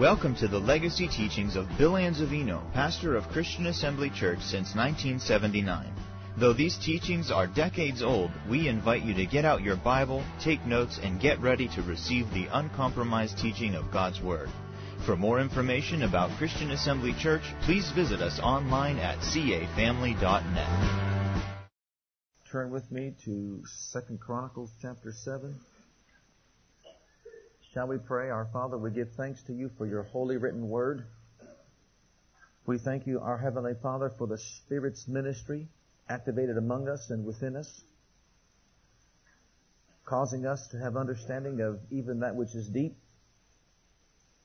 Welcome to the legacy teachings of Bill Anzavino, pastor of Christian Assembly Church since 1979. Though these teachings are decades old, we invite you to get out your Bible, take notes, and get ready to receive the uncompromised teaching of God's Word. For more information about Christian Assembly Church, please visit us online at cafamily.net. Turn with me to Second Chronicles chapter 7. Shall we pray? Our Father, we give thanks to you for your holy written word. We thank you, our Heavenly Father, for the Spirit's ministry activated among us and within us, causing us to have understanding of even that which is deep,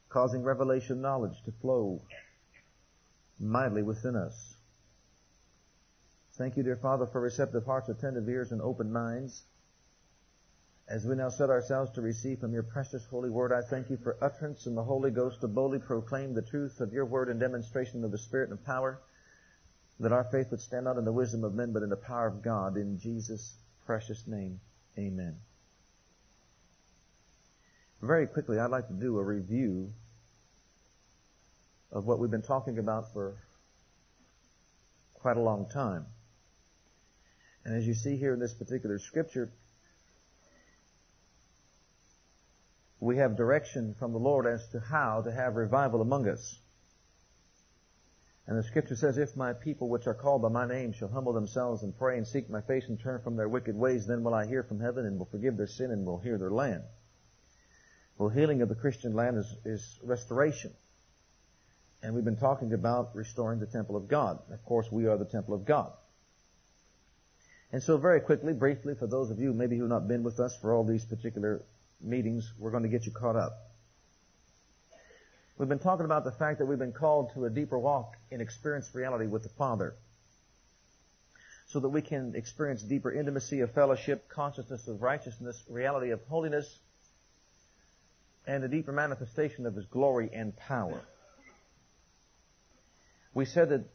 causing revelation knowledge to flow mightily within us. Thank you, dear Father, for receptive hearts, attentive ears, and open minds. As we now set ourselves to receive from your precious holy word, I thank you for utterance and the Holy Ghost to boldly proclaim the truth of your word and demonstration of the Spirit and power, that our faith would stand not in the wisdom of men, but in the power of God. In Jesus' precious name, amen. Very quickly, I'd like to do a review of what we've been talking about for quite a long time. And as you see here in this particular scripture, we have direction from the Lord as to how to have revival among us. And the scripture says, If my people which are called by my name shall humble themselves and pray and seek my face and turn from their wicked ways, then will I hear from heaven and will forgive their sin and will heal their land. Well, healing of the Christian land is, is restoration. And we've been talking about restoring the temple of God. Of course, we are the temple of God. And so very quickly, briefly, for those of you maybe who have not been with us for all these particular meetings, we're going to get you caught up. We've been talking about the fact that we've been called to a deeper walk in experienced reality with the Father. So that we can experience deeper intimacy of fellowship, consciousness of righteousness, reality of holiness, and a deeper manifestation of His glory and power. We said that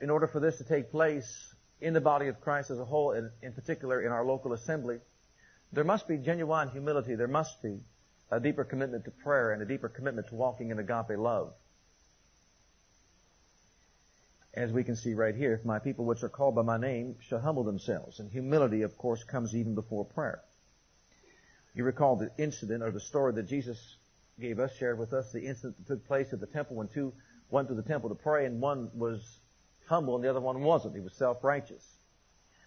in order for this to take place in the body of Christ as a whole, and in particular in our local assembly, there must be genuine humility. There must be a deeper commitment to prayer and a deeper commitment to walking in agape love. As we can see right here, if my people which are called by my name shall humble themselves. And humility, of course, comes even before prayer. You recall the incident or the story that Jesus gave us, shared with us, the incident that took place at the temple when two went to the temple to pray and one was humble and the other one wasn't. He was self-righteous.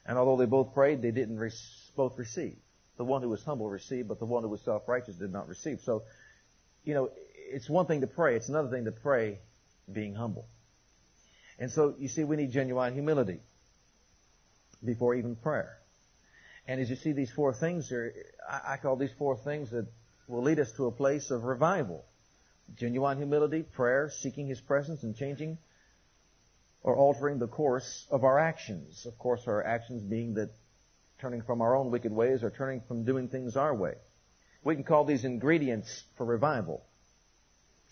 And although they both prayed, they didn't re- both receive. The one who was humble received, but the one who was self-righteous did not receive. So, you know, it's one thing to pray. It's another thing to pray being humble. And so, you see, we need genuine humility before even prayer. And as you see these four things here, I call these four things that will lead us to a place of revival. Genuine humility, prayer, seeking His presence and changing or altering the course of our actions. Of course, our actions being that turning from our own wicked ways or turning from doing things our way. We can call these ingredients for revival.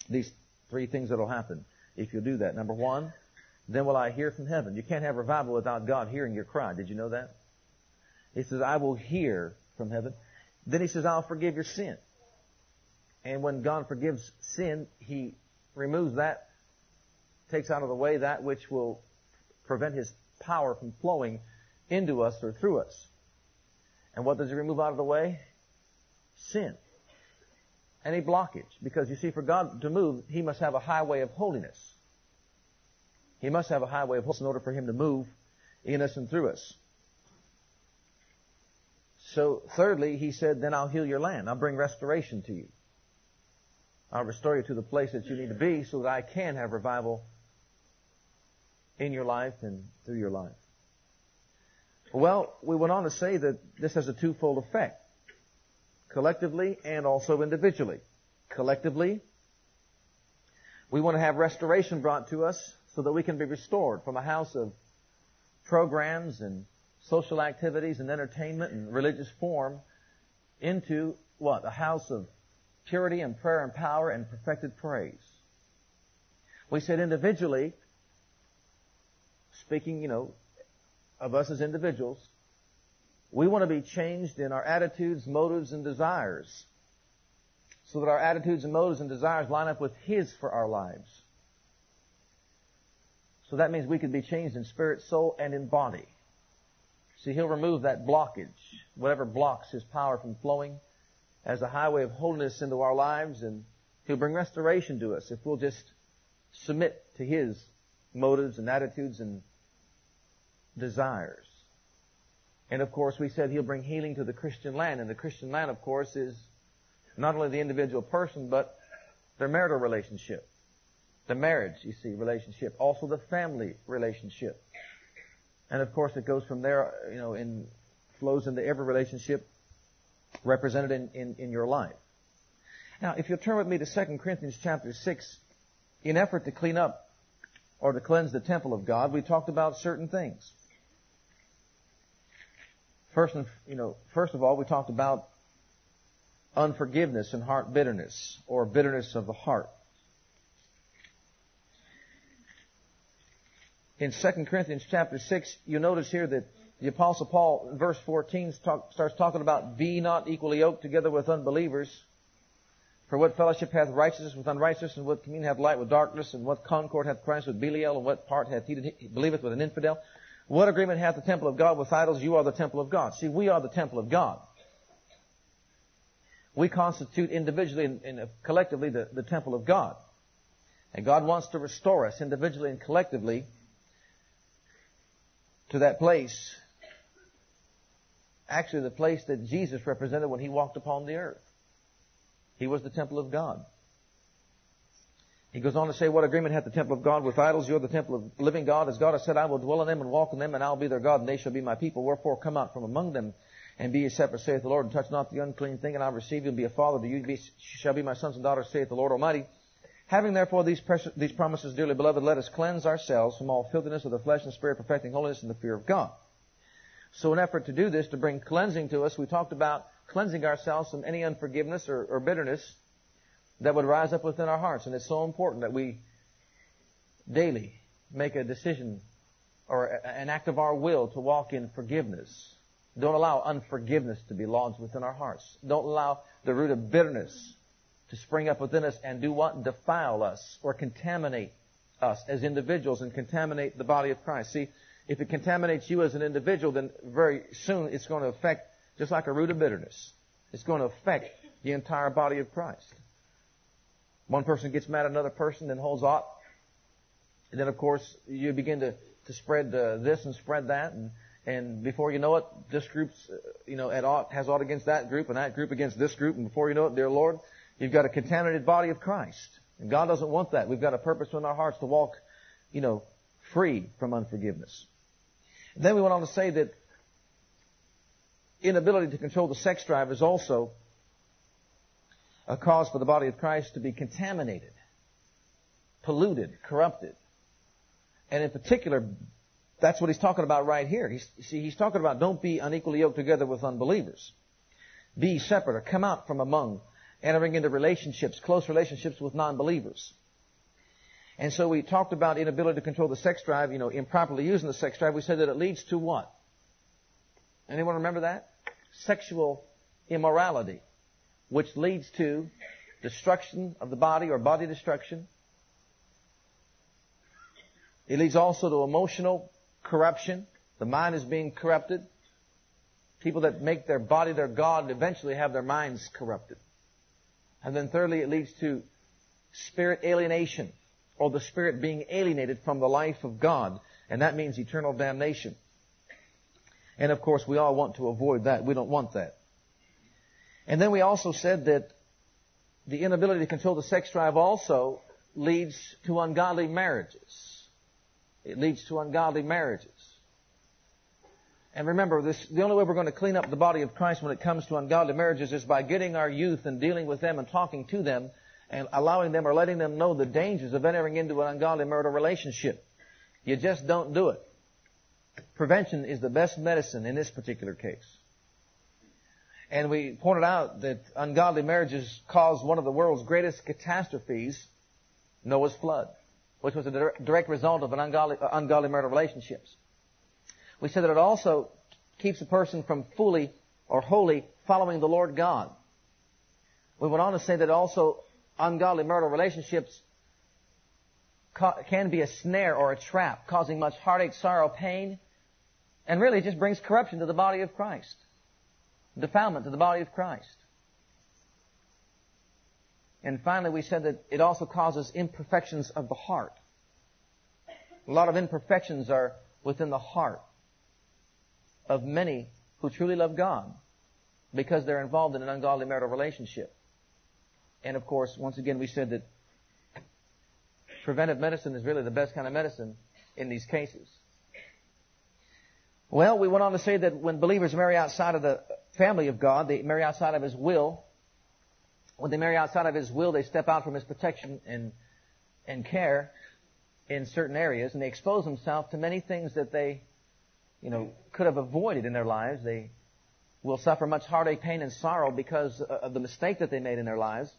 These three things that'll happen if you do that. Number one, then will I hear from heaven. You can't have revival without God hearing your cry. Did you know that? He says, I will hear from heaven. Then he says, I'll forgive your sin. And when God forgives sin, he removes that, takes out of the way that which will prevent his power from flowing into us or through us. And what does he remove out of the way? Sin. Any blockage. Because you see, for God to move, he must have a highway of holiness. He must have a highway of holiness in order for him to move in us and through us. So, thirdly, he said, then I'll heal your land. I'll bring restoration to you. I'll restore you to the place that you need to be so that I can have revival in your life and through your life. Well, we went on to say that this has a twofold effect. Collectively and also individually. Collectively, we want to have restoration brought to us so that we can be restored from a house of programs and social activities and entertainment and religious form into what? A house of purity and prayer and power and perfected praise. We said individually, speaking, you know, of us as individuals, we want to be changed in our attitudes, motives, and desires so that our attitudes and motives and desires line up with His for our lives. So that means we could be changed in spirit, soul, and in body. See, He'll remove that blockage, whatever blocks His power from flowing as a highway of holiness into our lives, and He'll bring restoration to us if we'll just submit to His motives and attitudes and desires. And of course, we said He'll bring healing to the Christian land, and the Christian land, of course, is not only the individual person, but their marital relationship. The marriage, you see, relationship. Also the family relationship. And of course it goes from there, you know, and flows into every relationship represented in, in, in your life. Now, if you'll turn with me to 2 Corinthians chapter 6, in effort to clean up or to cleanse the temple of God, we talked about certain things. First, and, you know, first of all, we talked about unforgiveness and heart bitterness, or bitterness of the heart. In 2 Corinthians chapter 6, you notice here that the apostle Paul, in verse 14, talk, starts talking about, be not equally yoked together with unbelievers. For what fellowship hath righteousness with unrighteousness, and what communion hath light with darkness, and what concord hath Christ with Belial, and what part hath he that believeth with an infidel? What agreement hath the temple of God with idols? You are the temple of God. See, we are the temple of God. We constitute individually and, collectively the, the temple of God. And God wants to restore us individually and collectively to that place, actually the place that Jesus represented when he walked upon the earth. He was the temple of God. He goes on to say, what agreement hath the temple of God with idols? You are the temple of living God. As God has said, I will dwell in them and walk in them, and I'll be their God, and they shall be my people. Wherefore come out from among them, and be ye separate, saith the Lord, and touch not the unclean thing, and I'll receive you, and be a father to you, be, shall be my sons and daughters, saith the Lord Almighty. Having therefore these, precious, these promises, dearly beloved, let us cleanse ourselves from all filthiness of the flesh and spirit, perfecting holiness in the fear of God. So in effort to do this, to bring cleansing to us, we talked about cleansing ourselves from any unforgiveness or, or bitterness that would rise up within our hearts. And it's so important that we daily make a decision or an act of our will to walk in forgiveness. Don't allow unforgiveness to be lodged within our hearts. Don't allow the root of bitterness to spring up within us and do what? Defile us or contaminate us as individuals and contaminate the body of Christ. See, if it contaminates you as an individual, then very soon it's going to affect, just like a root of bitterness, it's going to affect the entire body of Christ. One person gets mad at another person, then holds out. And then, of course, you begin to, to spread uh, this and spread that. And, and before you know it, this group's, uh, you know, has ought against that group and that group against this group. And before you know it, dear Lord, You've got a contaminated body of Christ. And God doesn't want that. We've got a purpose in our hearts to walk, you know, free from unforgiveness. And then we went on to say that inability to control the sex drive is also a cause for the body of Christ to be contaminated, polluted, corrupted. And in particular, that's what he's talking about right here. He's, see, he's talking about don't be unequally yoked together with unbelievers. Be separate or come out from among entering into relationships, close relationships with non-believers. And so we talked about inability to control the sex drive, you know, improperly using the sex drive. We said that it leads to what? Anyone remember that? Sexual immorality, which leads to destruction of the body or body destruction. It leads also to emotional corruption. The mind is being corrupted. People that make their body their God eventually have their minds corrupted. And then thirdly, it leads to spirit alienation, or the spirit being alienated from the life of God. And that means eternal damnation. And of course, we all want to avoid that. We don't want that. And then we also said that the inability to control the sex drive also leads to ungodly marriages. It leads to ungodly marriages. And remember, this, the only way we're going to clean up the body of Christ when it comes to ungodly marriages is by getting our youth and dealing with them and talking to them and allowing them or letting them know the dangers of entering into an ungodly marital relationship. You just don't do it. Prevention is the best medicine in this particular case. And we pointed out that ungodly marriages caused one of the world's greatest catastrophes, Noah's flood, which was a direct result of an ungodly, uh, ungodly marital relationships. We said that it also keeps a person from fully or wholly following the Lord God. We went on to say that also ungodly marital relationships can be a snare or a trap, causing much heartache, sorrow, pain, and really just brings corruption to the body of Christ. Defilement to the body of Christ. And finally, we said that it also causes imperfections of the heart. A lot of imperfections are within the heart of many who truly love God because they're involved in an ungodly marital relationship. And of course, once again, we said that preventive medicine is really the best kind of medicine in these cases. Well, we went on to say that when believers marry outside of the family of God, they marry outside of His will. When they marry outside of His will, they step out from His protection and, and care in certain areas, and they expose themselves to many things that they, you know, could have avoided in their lives. They will suffer much heartache, pain, and sorrow because of the mistake that they made in their lives.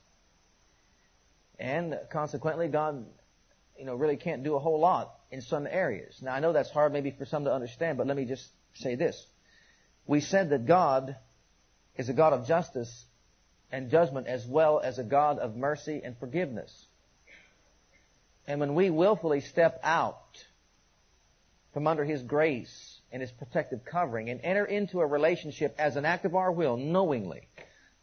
And consequently, God, you know, really can't do a whole lot in some areas. Now, I know that's hard maybe for some to understand, but let me just say this. We said that God is a God of justice and judgment as well as a God of mercy and forgiveness. And when we willfully step out from under His grace and His protective covering and enter into a relationship as an act of our will, knowingly,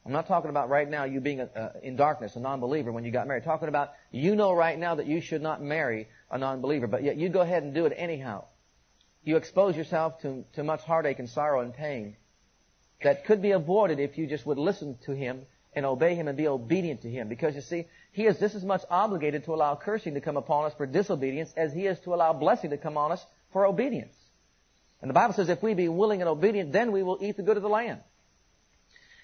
I'm not talking about right now you being a, uh, in darkness, a non-believer when you got married. Talking about you know right now that you should not marry a non-believer, but yet you go ahead and do it anyhow. You expose yourself to, to much heartache and sorrow and pain that could be avoided if you just would listen to Him and obey Him and be obedient to Him. Because you see, He is just as much obligated to allow cursing to come upon us for disobedience as He is to allow blessing to come on us for obedience. And the Bible says if we be willing and obedient, then we will eat the good of the land.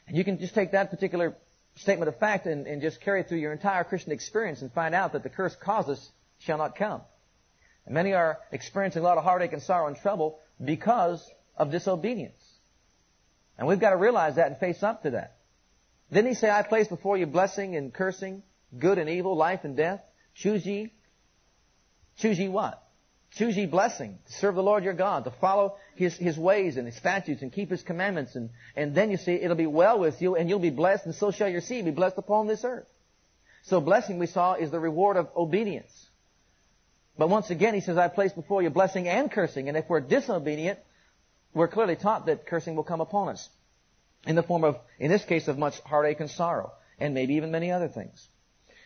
And you can just take that particular statement of fact and, and just carry it through your entire Christian experience and find out that the curse causes shall not come. And many are experiencing a lot of heartache and sorrow and trouble because of disobedience. And we've got to realize that and face up to that. Didn't he say, I place before you blessing and cursing, good and evil, life and death? Choose ye. Choose ye what? Choose ye blessing, to serve the Lord your God, to follow his, his ways and his statutes and keep his commandments. And, and then you see, it'll be well with you and you'll be blessed and so shall your seed be blessed upon this earth. So blessing we saw is the reward of obedience. But once again, he says, I place before you blessing and cursing. And if we're disobedient, we're clearly taught that cursing will come upon us. In the form of, in this case, of much heartache and sorrow. And maybe even many other things.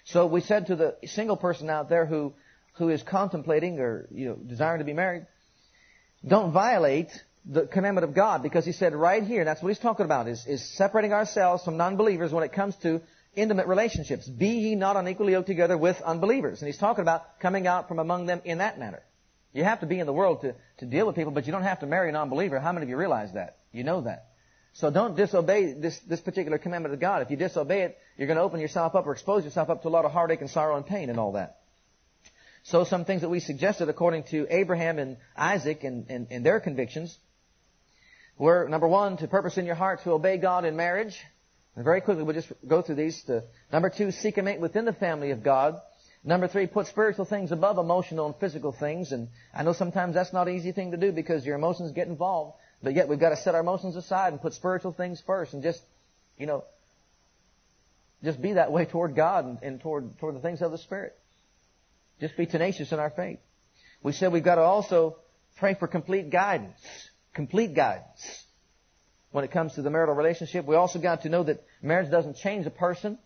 So we said to the single person out there who who is contemplating or you know desiring to be married, don't violate the commandment of God because he said right here, that's what he's talking about, is, is separating ourselves from non-believers when it comes to intimate relationships. Be ye not unequally yoked together with unbelievers. And he's talking about coming out from among them in that manner. You have to be in the world to, to deal with people, but you don't have to marry a non-believer. How many of you realize that? You know that. So don't disobey this, this particular commandment of God. If you disobey it, you're going to open yourself up or expose yourself up to a lot of heartache and sorrow and pain and all that. So some things that we suggested according to Abraham and Isaac and, and, and their convictions were, number one, to purpose in your heart to obey God in marriage. And very quickly, we'll just go through these. To, number two, seek a mate within the family of God. Number three, put spiritual things above emotional and physical things. And I know sometimes that's not an easy thing to do because your emotions get involved. But yet we've got to set our emotions aside and put spiritual things first and just, you know, just be that way toward God and, and toward, toward the things of the Spirit. Just be tenacious in our faith. We said we've got to also pray for complete guidance. Complete guidance. When it comes to the marital relationship, we also got to know that marriage doesn't change a person.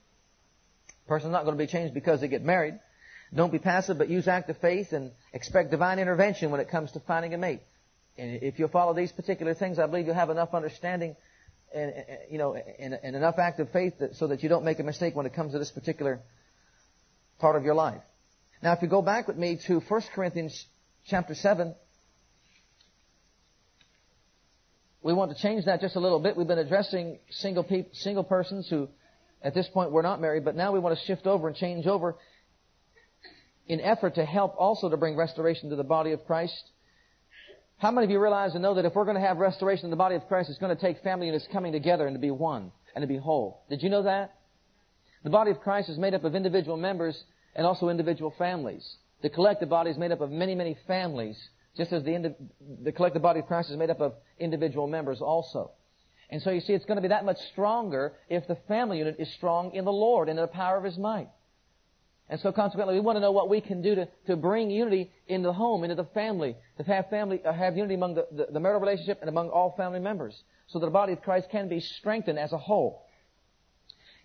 A person's not going to be changed because they get married. Don't be passive, but use active faith and expect divine intervention when it comes to finding a mate. And if you'll follow these particular things, I believe you'll have enough understanding and, you know, and, and enough active faith that, so that you don't make a mistake when it comes to this particular part of your life. Now, if you go back with me to 1 Corinthians chapter 7, we want to change that just a little bit. We've been addressing single people, single persons who, at this point, were not married, but now we want to shift over and change over in effort to help also to bring restoration to the body of Christ. How many of you realize and know that if we're going to have restoration in the body of Christ, it's going to take family units coming together and to be one and to be whole? Did you know that? The body of Christ is made up of individual members and also individual families. The collective body is made up of many, many families, just as the, indi- the collective body of Christ is made up of individual members also. And so you see, it's going to be that much stronger if the family unit is strong in the Lord and in the power of His might. And so consequently, we want to know what we can do to, to bring unity in the home, into the family, to have family, uh, have unity among the, the, the marital relationship and among all family members, so that the body of Christ can be strengthened as a whole.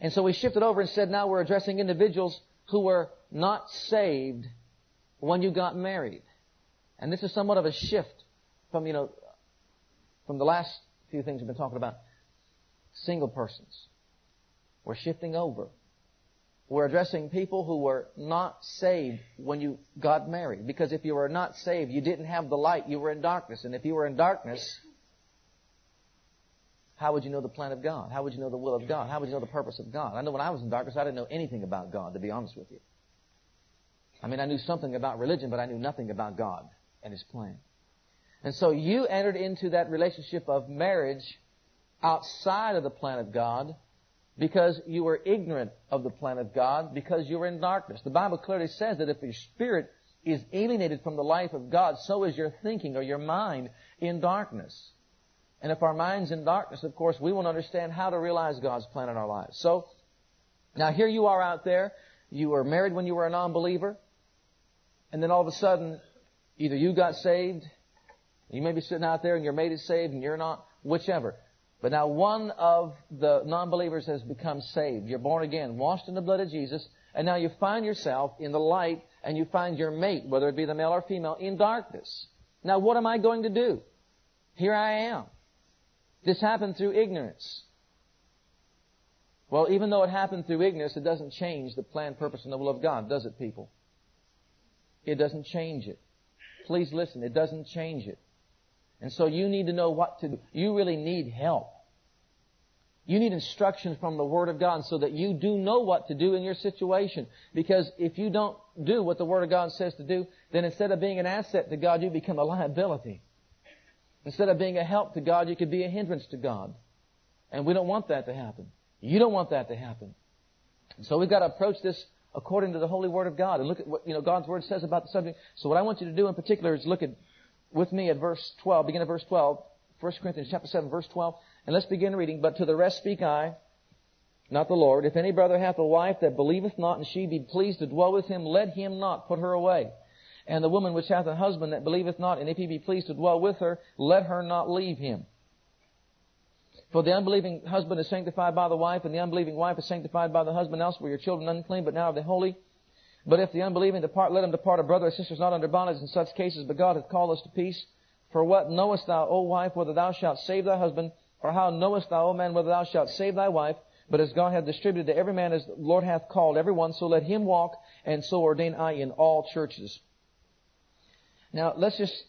And so we shifted over and said now we're addressing individuals who were not saved when you got married. And this is somewhat of a shift from, you know, from the last few things we've been talking about. Single persons. We're shifting over we're addressing people who were not saved when you got married. Because if you were not saved, you didn't have the light, you were in darkness. And if you were in darkness, how would you know the plan of God? How would you know the will of God? How would you know the purpose of God? I know when I was in darkness, I didn't know anything about God, to be honest with you. I mean, I knew something about religion, but I knew nothing about God and His plan. And so you entered into that relationship of marriage outside of the plan of God because you were ignorant of the plan of God, because you were in darkness. The Bible clearly says that if your spirit is alienated from the life of God, so is your thinking or your mind in darkness. And if our mind's in darkness, of course, we won't understand how to realize God's plan in our lives. So, now here you are out there. You were married when you were a non-believer. And then all of a sudden, either you got saved, you may be sitting out there and your mate is saved and you're not, whichever. But now one of the non-believers has become saved. You're born again, washed in the blood of Jesus, and now you find yourself in the light and you find your mate, whether it be the male or female, in darkness. Now what am I going to do? Here I am. This happened through ignorance. Well, even though it happened through ignorance, it doesn't change the plan, purpose, and the will of God, does it, people? It doesn't change it. Please listen, it doesn't change it. And so you need to know what to do. You really need help. You need instruction from the Word of God so that you do know what to do in your situation. Because if you don't do what the Word of God says to do, then instead of being an asset to God, you become a liability. Instead of being a help to God, you could be a hindrance to God. And we don't want that to happen. You don't want that to happen. So we've got to approach this according to the Holy Word of God and look at what, you know, God's Word says about the subject. So what I want you to do in particular is look at with me at verse 12, begin at verse 12, 1 Corinthians chapter 7, verse 12, and let's begin reading. But to the rest speak I, not the Lord. If any brother hath a wife that believeth not, and she be pleased to dwell with him, let him not put her away. And the woman which hath a husband that believeth not, and if he be pleased to dwell with her, let her not leave him. For the unbelieving husband is sanctified by the wife, and the unbelieving wife is sanctified by the husband. Else were your children unclean, but now are they holy. But if the unbelieving depart, let them depart a brother or sisters not under bondage in such cases, but God hath called us to peace. For what knowest thou, O wife, whether thou shalt save thy husband, or how knowest thou, O man, whether thou shalt save thy wife? But as God hath distributed to every man as the Lord hath called every one, so let him walk, and so ordain I in all churches. Now, let's just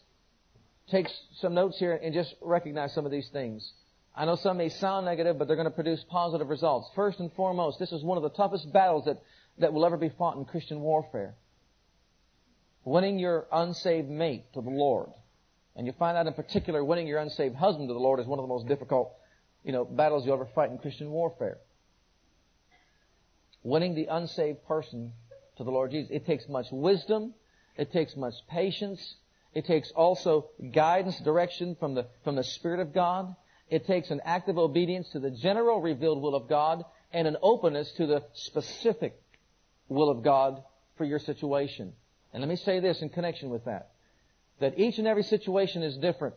take some notes here and just recognize some of these things. I know some may sound negative, but they're going to produce positive results. First and foremost, this is one of the toughest battles that that will ever be fought in Christian warfare. Winning your unsaved mate to the Lord. And you find out in particular winning your unsaved husband to the Lord is one of the most difficult, you know, battles you'll ever fight in Christian warfare. Winning the unsaved person to the Lord Jesus. It takes much wisdom. It takes much patience. It takes also guidance, direction from the, from the Spirit of God. It takes an active obedience to the general revealed will of God and an openness to the specific will of God for your situation. And let me say this in connection with that. That each and every situation is different.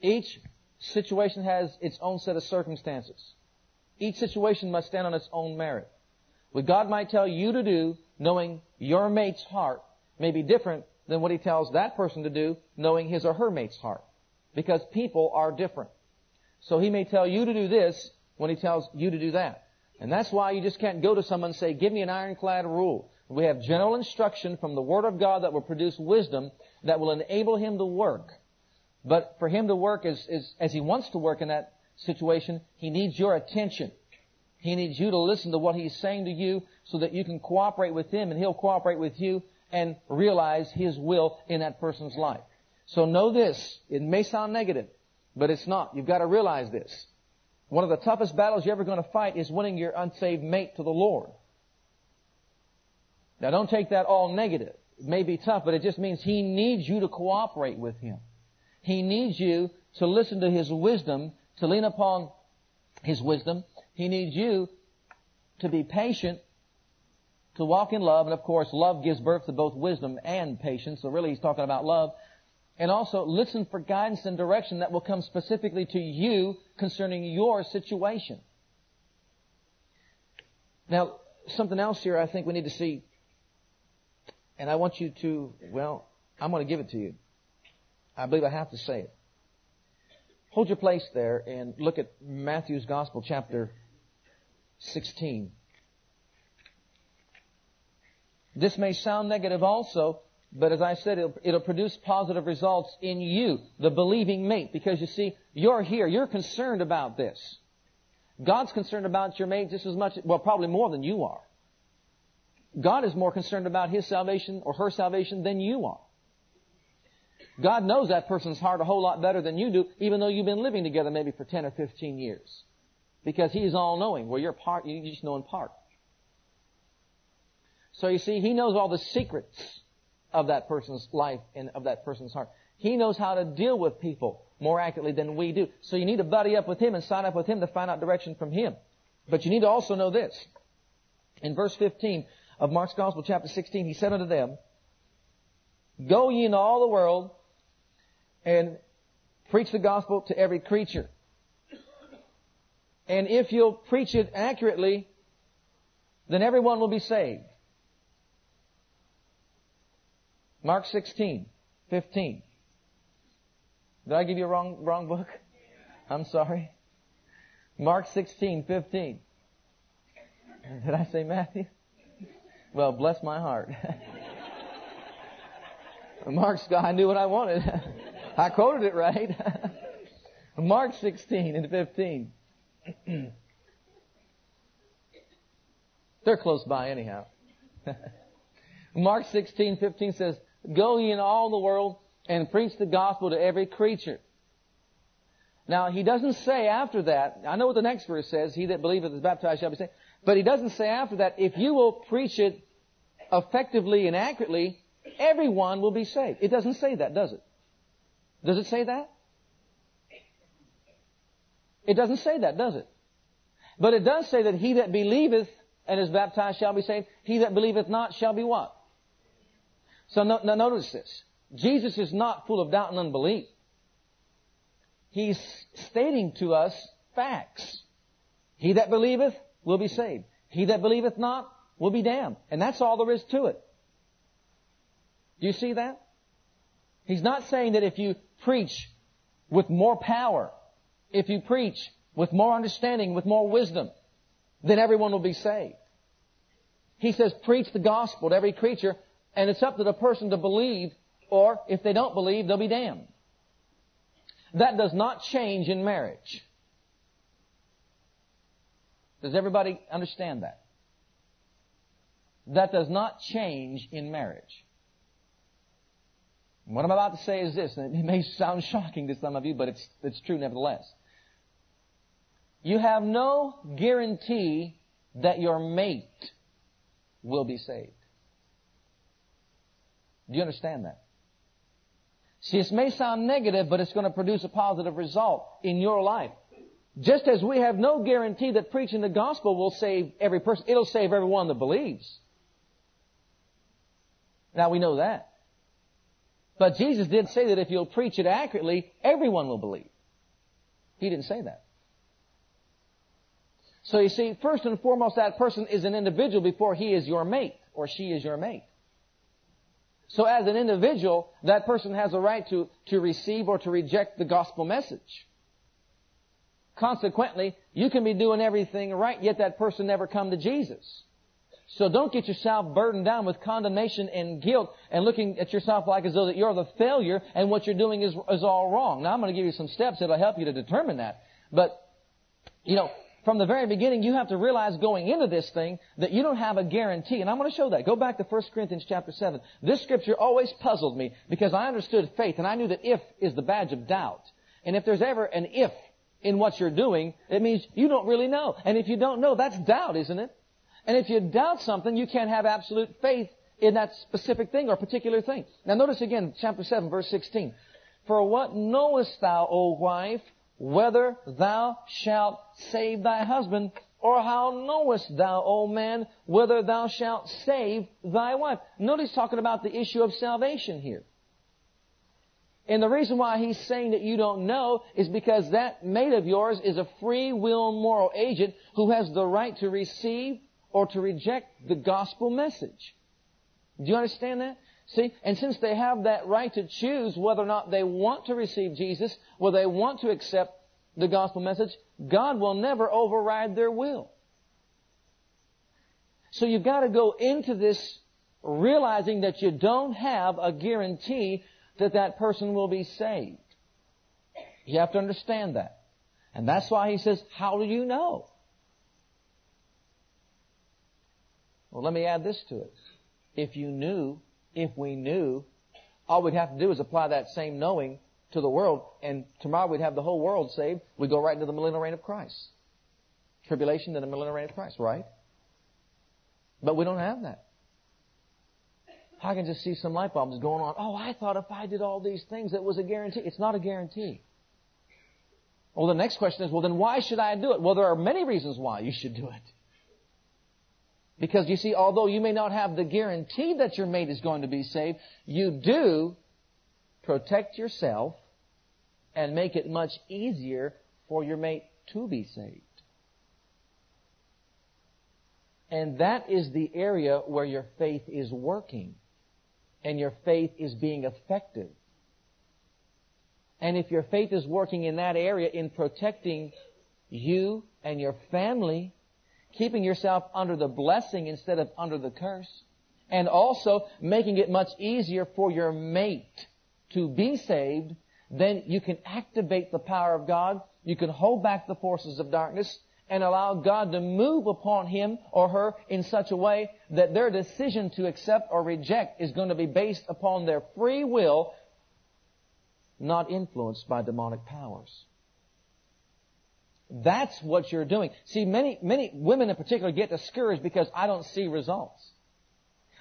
Each situation has its own set of circumstances. Each situation must stand on its own merit. What God might tell you to do, knowing your mate's heart, may be different than what He tells that person to do, knowing his or her mate's heart. Because people are different. So He may tell you to do this when He tells you to do that. And that's why you just can't go to someone and say, give me an ironclad rule. We have general instruction from the Word of God that will produce wisdom that will enable him to work. But for him to work as, as, as he wants to work in that situation, he needs your attention. He needs you to listen to what he's saying to you so that you can cooperate with him and he'll cooperate with you and realize his will in that person's life. So know this. It may sound negative, but it's not. You've got to realize this. One of the toughest battles you're ever going to fight is winning your unsaved mate to the Lord. Now don't take that all negative. It may be tough, but it just means He needs you to cooperate with Him. He needs you to listen to His wisdom, to lean upon His wisdom. He needs you to be patient, to walk in love, and of course, love gives birth to both wisdom and patience. So really, he's talking about love. And also, listen for guidance and direction that will come specifically to you concerning your situation. Now, something else here I think we need to see, and I want you to, well, I'm going to give it to you. I believe I have to say it. Hold your place there and look at Matthew's Gospel, chapter 16. This may sound negative also, but as I said, it'll, it'll, produce positive results in you, the believing mate, because you see, you're here, you're concerned about this. God's concerned about your mate just as much, well, probably more than you are. God is more concerned about his salvation or her salvation than you are. God knows that person's heart a whole lot better than you do, even though you've been living together maybe for 10 or 15 years. Because He's all knowing, Well, you're part, you just know in part. So you see, He knows all the secrets of that person's life and of that person's heart. He knows how to deal with people more accurately than we do. So you need to buddy up with Him and sign up with Him to find out direction from Him. But you need to also know this. In verse 15 of Mark's Gospel, chapter 16, He said unto them, Go ye into all the world and preach the gospel to every creature. And if you'll preach it accurately, then everyone will be saved. Mark 16, 15. Did I give you a wrong, wrong book? I'm sorry. Mark 16, 15. Did I say Matthew? Well, bless my heart. Mark's guy knew what I wanted. I quoted it right. Mark 16 and 15. They're close by anyhow. Mark 16, 15 says, Go ye in all the world and preach the gospel to every creature. Now, he doesn't say after that, I know what the next verse says, he that believeth is baptized shall be saved, but he doesn't say after that, if you will preach it effectively and accurately, everyone will be saved. It doesn't say that, does it? Does it say that? It doesn't say that, does it? But it does say that he that believeth and is baptized shall be saved. He that believeth not shall be what? So no, now notice this. Jesus is not full of doubt and unbelief. He's stating to us facts. He that believeth will be saved. He that believeth not will be damned. And that's all there is to it. Do you see that? He's not saying that if you preach with more power, if you preach with more understanding, with more wisdom, then everyone will be saved. He says, preach the gospel to every creature, and it's up to the person to believe, or if they don't believe, they'll be damned. That does not change in marriage. Does everybody understand that? That does not change in marriage. What I'm about to say is this, and it may sound shocking to some of you, but it's, it's true nevertheless. You have no guarantee that your mate will be saved. Do you understand that? See, this may sound negative, but it's going to produce a positive result in your life. Just as we have no guarantee that preaching the gospel will save every person, it'll save everyone that believes. Now we know that. But Jesus did say that if you'll preach it accurately, everyone will believe. He didn't say that. So you see, first and foremost, that person is an individual before he is your mate or she is your mate. So as an individual, that person has a right to, to receive or to reject the gospel message. Consequently, you can be doing everything right, yet that person never come to Jesus. So don't get yourself burdened down with condemnation and guilt and looking at yourself like as though that you're the failure and what you're doing is, is all wrong. Now I'm going to give you some steps that'll help you to determine that. But, you know, from the very beginning, you have to realize going into this thing that you don't have a guarantee. And I'm going to show that. Go back to 1 Corinthians chapter 7. This scripture always puzzled me because I understood faith and I knew that if is the badge of doubt. And if there's ever an if in what you're doing, it means you don't really know. And if you don't know, that's doubt, isn't it? And if you doubt something, you can't have absolute faith in that specific thing or particular thing. Now notice again, chapter 7, verse 16. For what knowest thou, O wife, whether thou shalt save thy husband, or how knowest thou, O man, whether thou shalt save thy wife? Notice talking about the issue of salvation here. And the reason why he's saying that you don't know is because that mate of yours is a free will moral agent who has the right to receive or to reject the gospel message. Do you understand that? See, and since they have that right to choose whether or not they want to receive Jesus, whether they want to accept the gospel message, God will never override their will. So you've got to go into this realizing that you don't have a guarantee that that person will be saved. You have to understand that. And that's why he says, how do you know? Well, let me add this to it. If you knew, if we knew, all we'd have to do is apply that same knowing to the world, and tomorrow we'd have the whole world saved. We'd go right into the millennial reign of Christ. Tribulation to the millennial reign of Christ, right? But we don't have that. I can just see some light bulbs going on. Oh, I thought if I did all these things, it was a guarantee. It's not a guarantee. Well, the next question is, well, then why should I do it? Well, there are many reasons why you should do it. Because you see, although you may not have the guarantee that your mate is going to be saved, you do protect yourself and make it much easier for your mate to be saved. And that is the area where your faith is working and your faith is being effective. And if your faith is working in that area in protecting you and your family, keeping yourself under the blessing instead of under the curse, and also making it much easier for your mate to be saved, then you can activate the power of God. You can hold back the forces of darkness and allow God to move upon him or her in such a way that their decision to accept or reject is going to be based upon their free will, not influenced by demonic powers. That's what you're doing. See, many, many women in particular get discouraged because I don't see results.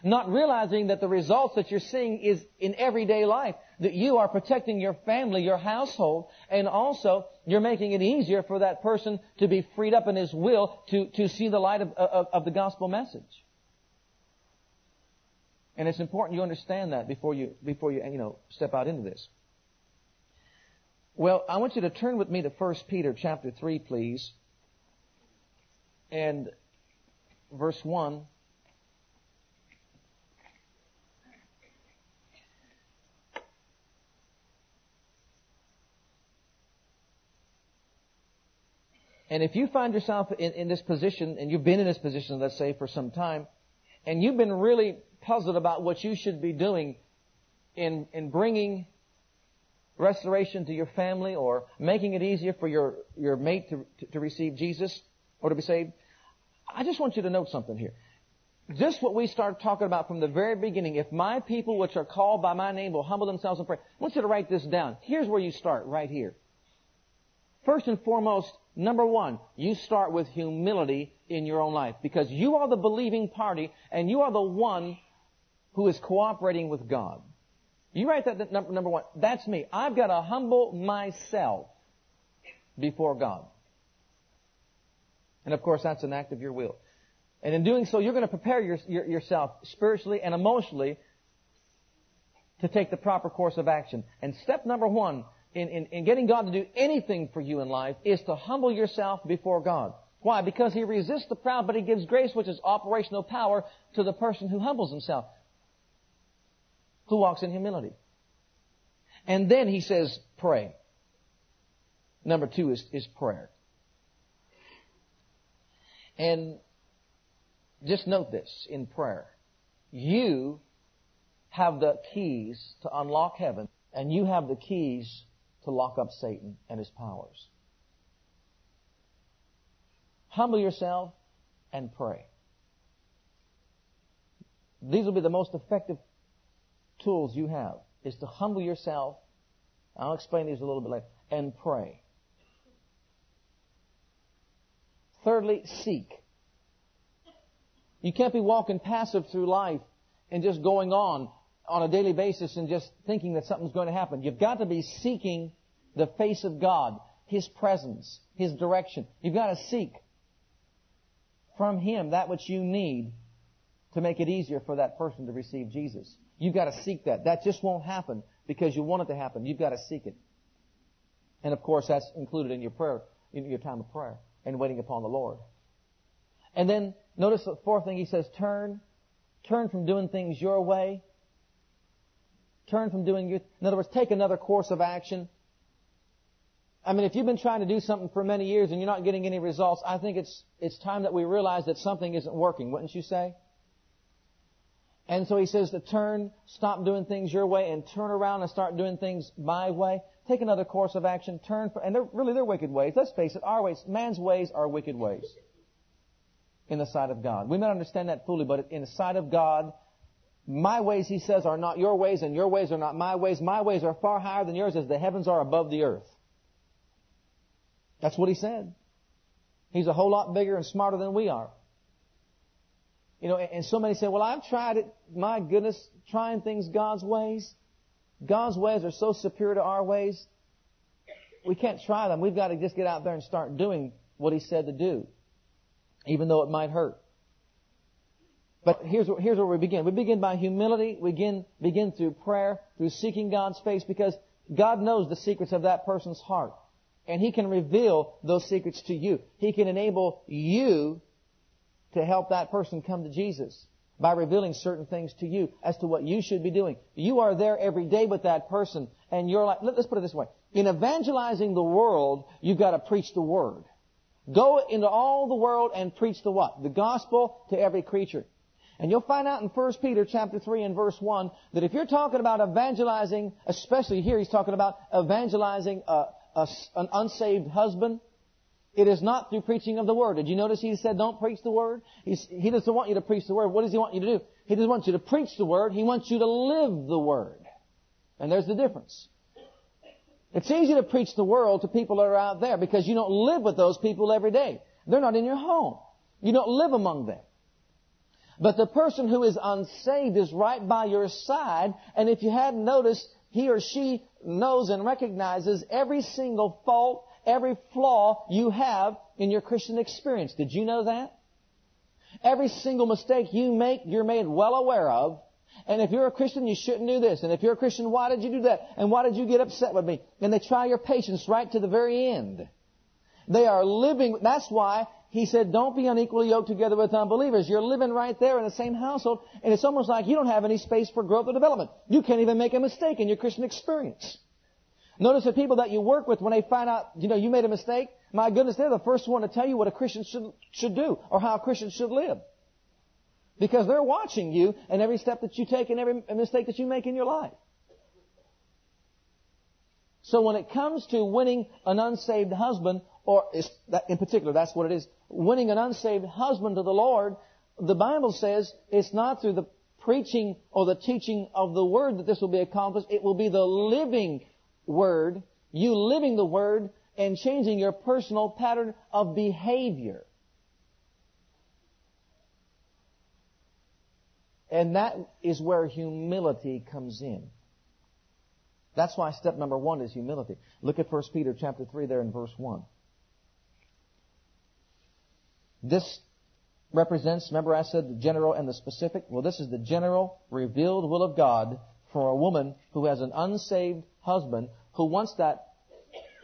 Not realizing that the results that you're seeing is in everyday life. That you are protecting your family, your household, and also you're making it easier for that person to be freed up in his will to, to see the light of, of, of the gospel message. And it's important you understand that before you, before you, you know, step out into this. Well, I want you to turn with me to 1 Peter chapter 3, please. And verse 1. And if you find yourself in, in this position, and you've been in this position, let's say, for some time, and you've been really puzzled about what you should be doing in, in bringing restoration to your family or making it easier for your, your mate to, to, to receive Jesus or to be saved, I just want you to note something here. Just what we started talking about from the very beginning. If my people which are called by my name will humble themselves and pray. I want you to write this down. Here's where you start, right here. First and foremost, number one, you start with humility in your own life because you are the believing party and you are the one who is cooperating with God. You write that number, one. That's me. I've got to humble myself before God. And of course, that's an act of your will. And in doing so, you're going to prepare your, your, yourself spiritually and emotionally to take the proper course of action. And step number one in, in, in getting God to do anything for you in life is to humble yourself before God. Why? Because He resists the proud, but He gives grace, which is operational power, to the person who humbles himself, who walks in humility. And then He says, pray. Number two is, is prayer. And just note this in prayer. You have the keys to unlock heaven, and you have the keys to lock up Satan and his powers. Humble yourself and pray. These will be the most effective tools you have, is to humble yourself, I'll explain these a little bit later, and pray. Thirdly, seek. You can't be walking passive through life and just going on on a daily basis and just thinking that something's going to happen. You've got to be seeking the face of God. His presence, His direction. You've got to seek from Him that which you need to make it easier for that person to receive Jesus. You've got to seek that. That just won't happen because you want it to happen. You've got to seek it. And of course, that's included in your prayer, in your time of prayer and waiting upon the Lord. And then notice the fourth thing he says, turn, turn from doing things your way. Turn from doing your, in other words, take another course of action. I mean, if you've been trying to do something for many years and you're not getting any results, I think it's, it's time that we realize that something isn't working, wouldn't you say? And so he says to turn, stop doing things your way and turn around and start doing things my way. Take another course of action, turn, for, and they're really they're wicked ways. Let's face it, our ways, man's ways are wicked ways in the sight of God. We may not understand that fully, but in the sight of God, my ways, he says, are not your ways, and your ways are not my ways. My ways are far higher than yours as the heavens are above the earth. That's what he said. He's a whole lot bigger and smarter than we are. You know, and so many say, well, I've tried it. My goodness, trying things God's ways. God's ways are so superior to our ways. We can't try them. We've got to just get out there and start doing what He said to do, even though it might hurt. But here's, here's where we begin. We begin by humility. We begin, begin through prayer, through seeking God's face, because God knows the secrets of that person's heart. And He can reveal those secrets to you. He can enable you to help that person come to Jesus by revealing certain things to you as to what you should be doing. You are there every day with that person and you're like, let's put it this way. In evangelizing the world, you've got to preach the word. Go into all the world and preach the what? The gospel to every creature. And you'll find out in 1 Peter chapter 3 and verse 1 that if you're talking about evangelizing, especially here he's talking about evangelizing a, a, an unsaved husband, it is not through preaching of the Word. Did you notice he said don't preach the Word? He's, he doesn't want you to preach the Word. What does he want you to do? He doesn't want you to preach the Word. He wants you to live the Word. And there's the difference. It's easy to preach the Word to people that are out there because you don't live with those people every day. They're not in your home. You don't live among them. But the person who is unsaved is right by your side, and if you hadn't noticed, he or she knows and recognizes every single fault every flaw you have in your Christian experience. Did you know that? Every single mistake you make, you're made well aware of. And if you're a Christian, you shouldn't do this. And if you're a Christian, why did you do that? And why did you get upset with me? And they try your patience right to the very end. They are living, that's why he said, don't be unequally yoked together with unbelievers. You're living right there in the same household, and it's almost like you don't have any space for growth or development. You can't even make a mistake in your Christian experience. Notice the people that you work with, when they find out, you know, you made a mistake, my goodness, they're the first one to tell you what a Christian should, should do or how a Christian should live. Because they're watching you and every step that you take and every mistake that you make in your life. So when it comes to winning an unsaved husband, or in particular, that's what it is, winning an unsaved husband to the Lord, the Bible says it's not through the preaching or the teaching of the Word that this will be accomplished. It will be the living Word, you living the Word, and changing your personal pattern of behavior. And that is where humility comes in. That's why step number one is humility. Look at 1 Peter chapter 3 there in verse 1. This represents, remember I said the general and the specific? Well, this is the general revealed will of God for a woman who has an unsaved husband who wants that.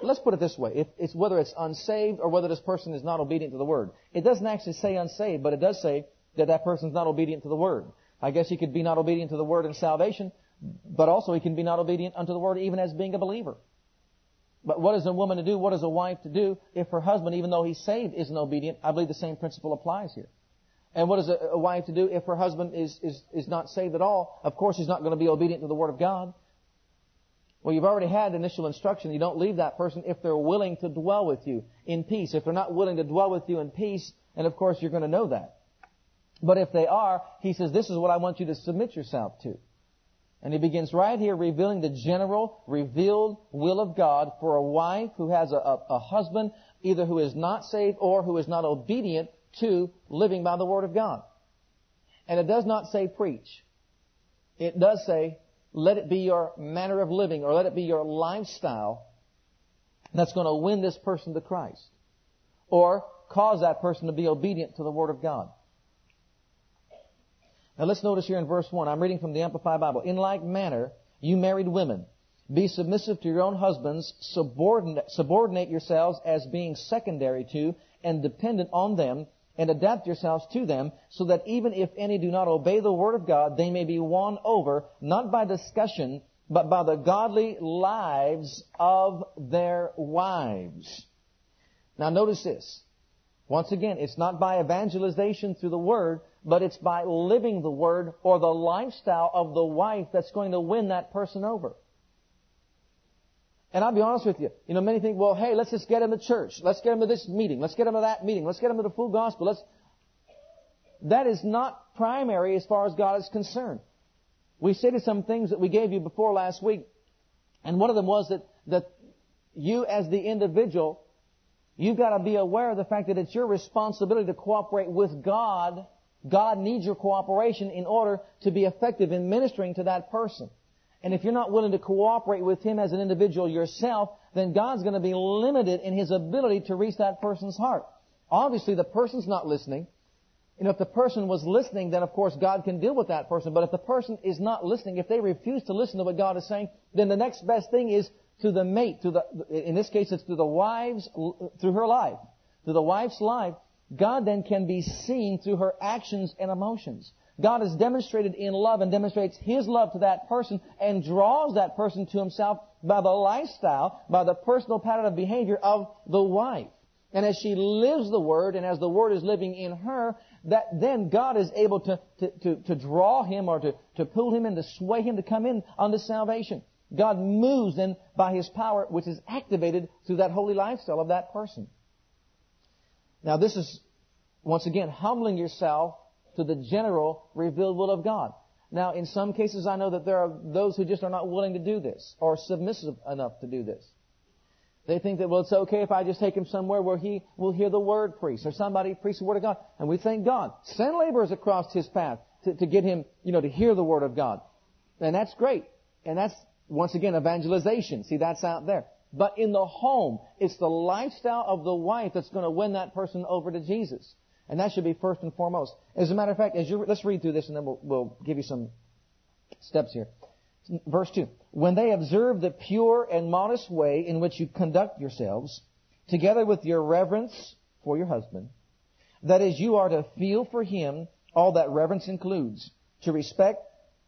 Let's put it this way. If it's whether it's unsaved or whether this person is not obedient to the word. It doesn't actually say unsaved, but it does say that that person's not obedient to the word. I guess he could be not obedient to the word in salvation, but also he can be not obedient unto the word even as being a believer. But what is a woman to do? What is a wife to do if her husband, even though he's saved, isn't obedient? I believe the same principle applies here. And what is a, a wife to do if her husband is, is, is not saved at all? Of course, he's not going to be obedient to the Word of God. Well, you've already had initial instruction. You don't leave that person if they're willing to dwell with you in peace. If they're not willing to dwell with you in peace, and of course you're going to know that. But if they are, he says, this is what I want you to submit yourself to. And he begins right here revealing the general, revealed will of God for a wife who has a, a, a husband either who is not saved or who is not obedient to living by the Word of God. And it does not say preach. It does say let it be your manner of living or let it be your lifestyle that's going to win this person to Christ. Or cause that person to be obedient to the Word of God. Now let's notice here in verse 1, I'm reading from the Amplified Bible. In like manner, you married women, be submissive to your own husbands, subordinate, subordinate yourselves as being secondary to and dependent on them, and adapt yourselves to them, so that even if any do not obey the word of God, they may be won over, not by discussion, but by the godly lives of their wives. Now notice this. Once again, it's not by evangelization through the word, but it's by living the word or the lifestyle of the wife that's going to win that person over. And I'll be honest with you. You know, many think, well, hey, let's just get him to church. Let's get him to this meeting. Let's get him to that meeting. Let's get him to the full gospel. Let's. That is not primary as far as God is concerned. We stated some things that we gave you before last week, and one of them was that that you as the individual, you've got to be aware of the fact that it's your responsibility to cooperate with God. God needs your cooperation in order to be effective in ministering to that person. And if you're not willing to cooperate with Him as an individual yourself, then God's going to be limited in His ability to reach that person's heart. Obviously, the person's not listening. You know, if the person was listening, then of course God can deal with that person. But if the person is not listening, if they refuse to listen to what God is saying, then the next best thing is to the mate, to the, in this case it's to the wife's, through her life, to the wife's life, God then can be seen through her actions and emotions. God has demonstrated in love and demonstrates His love to that person and draws that person to Himself by the lifestyle, by the personal pattern of behavior of the wife. And as she lives the Word and as the Word is living in her, that then God is able to, to, to, to draw him or to, to pull him in, to sway him to come in unto salvation. God moves then by His power, which is activated through that holy lifestyle of that person. Now this is, once again, humbling yourself to the general revealed will of God. Now, in some cases, I know that there are those who just are not willing to do this or submissive enough to do this. They think that, well, it's okay if I just take him somewhere where he will hear the word preached or somebody preach the word of God. And we thank God. Send laborers across his path to, to get him, you know, to hear the word of God. And that's great. And that's, once again, evangelization. See, that's out there. But in the home, it's the lifestyle of the wife that's going to win that person over to Jesus. And that should be first and foremost. As a matter of fact, as you let's read through this and then we'll, we'll give you some steps here. Verse 2. When they observe the pure and modest way in which you conduct yourselves, together with your reverence for your husband, that is, you are to feel for him all that reverence includes. To respect,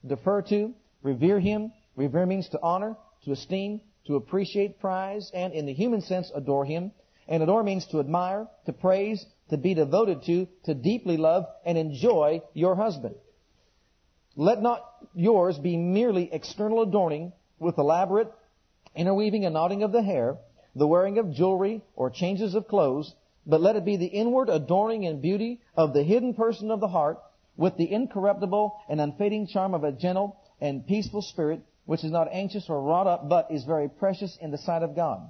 defer to, revere him. Revere means to honor, to esteem, to appreciate, prize, and in the human sense, adore him. And adore means to admire, to praise, to be devoted to, to deeply love and enjoy your husband. Let not yours be merely external adorning with elaborate interweaving and knotting of the hair, the wearing of jewelry or changes of clothes, but let it be the inward adorning and beauty of the hidden person of the heart with the incorruptible and unfading charm of a gentle and peaceful spirit, which is not anxious or wrought up, but is very precious in the sight of God.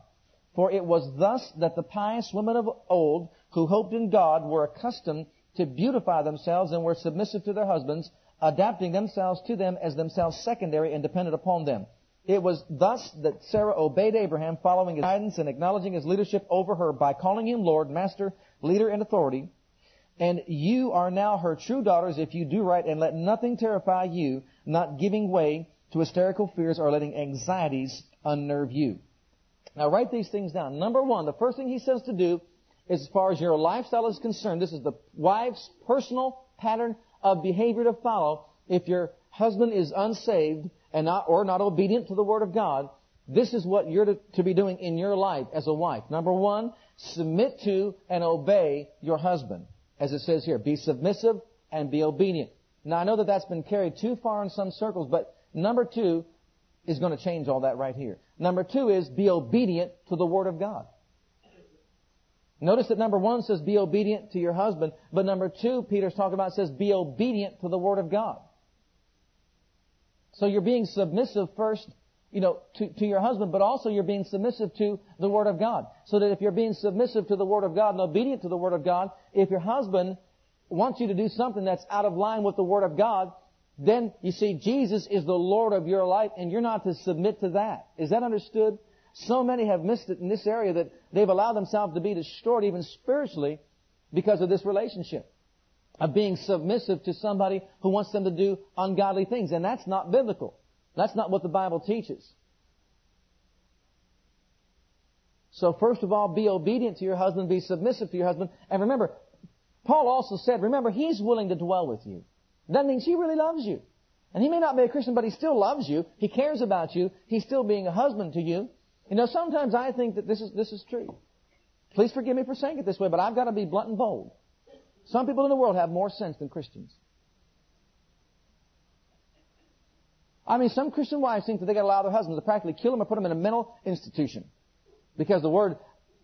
For it was thus that the pious women of old who hoped in God were accustomed to beautify themselves and were submissive to their husbands, adapting themselves to them as themselves secondary and dependent upon them. It was thus that Sarah obeyed Abraham, following his guidance and acknowledging his leadership over her by calling him Lord, Master, Leader, and Authority. And you are now her true daughters if you do right and let nothing terrify you, not giving way to hysterical fears or letting anxieties unnerve you. Now write these things down. Number one, the first thing he says to do, is as far as your lifestyle is concerned, this is the wife's personal pattern of behavior to follow. If your husband is unsaved and not, or not obedient to the Word of God, this is what you're to, to be doing in your life as a wife. Number one, submit to and obey your husband. As it says here, be submissive and be obedient. Now I know that that's been carried too far in some circles, but number two is going to change all that right here. Number two is be obedient to the Word of God. Notice that number one says be obedient to your husband, but number two, Peter's talking about says be obedient to the Word of God. So you're being submissive first, you know, to, to your husband, but also you're being submissive to the Word of God. So that if you're being submissive to the Word of God and obedient to the Word of God, if your husband wants you to do something that's out of line with the Word of God, then you see Jesus is the Lord of your life and you're not to submit to that. Is that understood? so many have missed it in this area that they've allowed themselves to be destroyed even spiritually because of this relationship of being submissive to somebody who wants them to do ungodly things. And that's not biblical. That's not what the Bible teaches. So first of all, be obedient to your husband, be submissive to your husband, and remember, Paul also said, remember, he's willing to dwell with you. That means he really loves you. And he may not be a Christian, but he still loves you. He cares about you. He's still being a husband to you. You know, sometimes I think that this is, this is true. Please forgive me for saying it this way, but I've got to be blunt and bold. Some people in the world have more sense than Christians. I mean, some Christian wives think that they got to allow their husbands to practically kill them or put them in a mental institution because the word,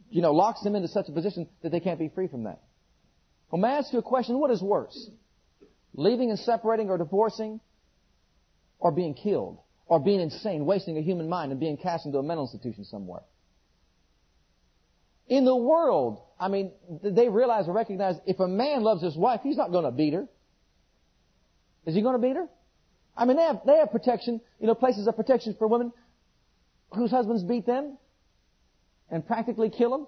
you know, locks them into such a position that they can't be free from that. Well, may I ask you a question? What is worse? Leaving and separating or divorcing or being killed or being insane, wasting a human mind and being cast into a mental institution somewhere? In the world, I mean, they realize or recognize if a man loves his wife, he's not going to beat her. Is he going to beat her? I mean, they have, they have protection, you know, places of protection for women whose husbands beat them and practically kill them.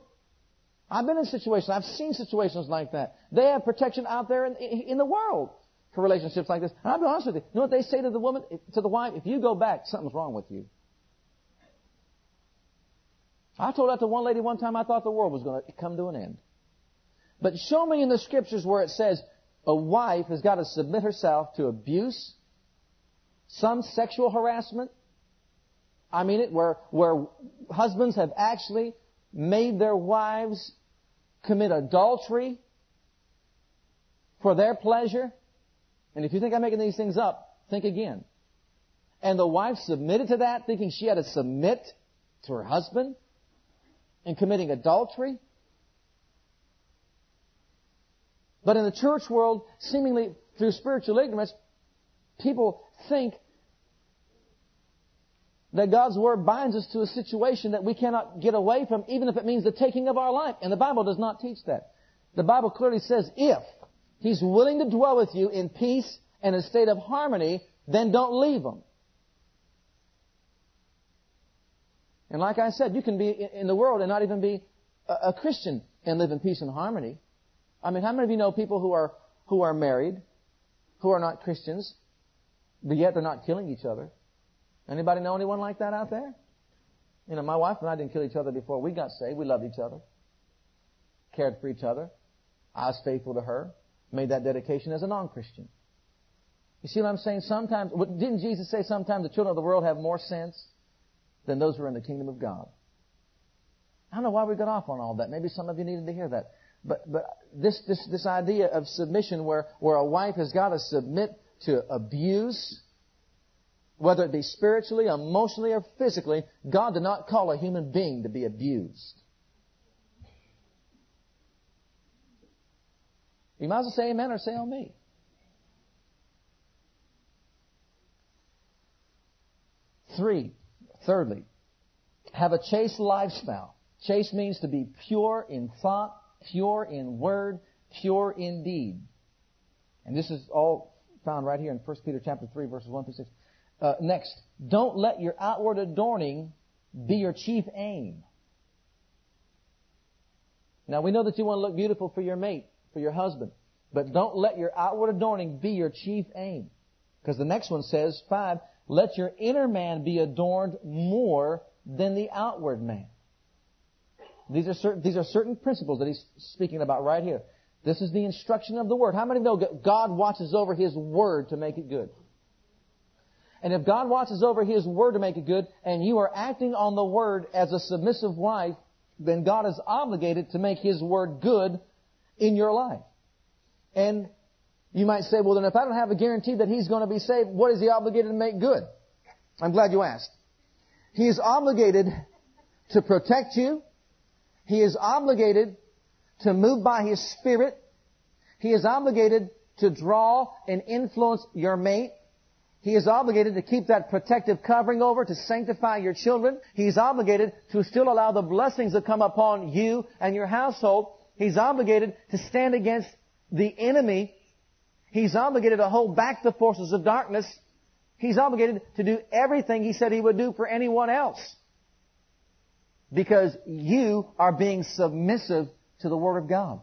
I've been in situations, I've seen situations like that. They have protection out there in, in the world for relationships like this. And I'll be honest with you. You know what they say to the woman, eh, to the wife? If you go back, something's wrong with you. I told that to one lady one time I thought the world was going to come to an end. But show me in the scriptures where it says a wife has got to submit herself to abuse, some sexual harassment. I mean it, where, where husbands have actually made their wives commit adultery for their pleasure. And if you think I'm making these things up, think again. And the wife submitted to that, thinking she had to submit to her husband and committing adultery. But in the church world, seemingly through spiritual ignorance, people think that God's Word binds us to a situation that we cannot get away from, even if it means the taking of our life. And the Bible does not teach that. The Bible clearly says, if He's willing to dwell with you in peace and a state of harmony, then don't leave Him. And like I said, you can be in the world and not even be a Christian and live in peace and harmony. I mean, how many of you know people who are, who are married, who are not Christians, but yet they're not killing each other? Anybody know anyone like that out there? You know, my wife and I didn't kill each other before we got saved. We loved each other, cared for each other. I was faithful to her, made that dedication as a non-Christian. You see what I'm saying? Sometimes, didn't Jesus say sometimes the children of the world have more sense than those who are in the kingdom of God. I don't know why we got off on all that. Maybe some of you needed to hear that. But, but this, this, this idea of submission where, where a wife has got to submit to abuse, whether it be spiritually, emotionally, or physically, God did not call a human being to be abused. You might as well say amen or say on me. Three, Thirdly, have a chaste lifestyle. Chaste means to be pure in thought, pure in word, pure in deed. And this is all found right here in 1 Peter chapter 3 verses 1 through 6. Uh, next, don't let your outward adorning be your chief aim. Now we know that you want to look beautiful for your mate, for your husband, but don't let your outward adorning be your chief aim. Because the next one says, five, let your inner man be adorned more than the outward man. These are certain, these are certain principles that he's speaking about right here. This is the instruction of the Word. How many know God watches over His Word to make it good? And if God watches over His Word to make it good, and you are acting on the Word as a submissive wife, then God is obligated to make His Word good in your life. And you might say, well then if I don't have a guarantee that he's going to be saved, what is he obligated to make good? I'm glad you asked. He is obligated to protect you. He is obligated to move by his spirit. He is obligated to draw and influence your mate. He is obligated to keep that protective covering over, to sanctify your children. He is obligated to still allow the blessings to come upon you and your household. He's obligated to stand against the enemy He's obligated to hold back the forces of darkness. He's obligated to do everything he said he would do for anyone else. because you are being submissive to the Word of God.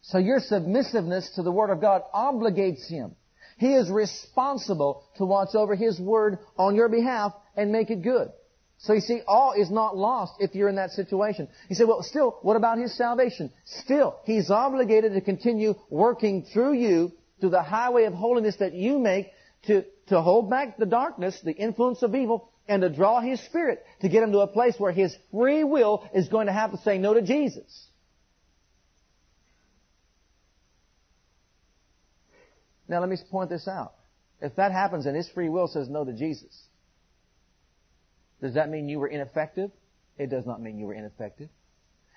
So your submissiveness to the Word of God obligates Him. He is responsible to watch over His Word on your behalf and make it good. So you see, all is not lost if you're in that situation. You say, well, still, what about His salvation? Still, He's obligated to continue working through you through the highway of holiness that you make to, to hold back the darkness, the influence of evil, and to draw His Spirit to get Him to a place where His free will is going to have to say no to Jesus. Now let me point this out. If that happens and His free will says no to Jesus, does that mean you were ineffective? It does not mean you were ineffective.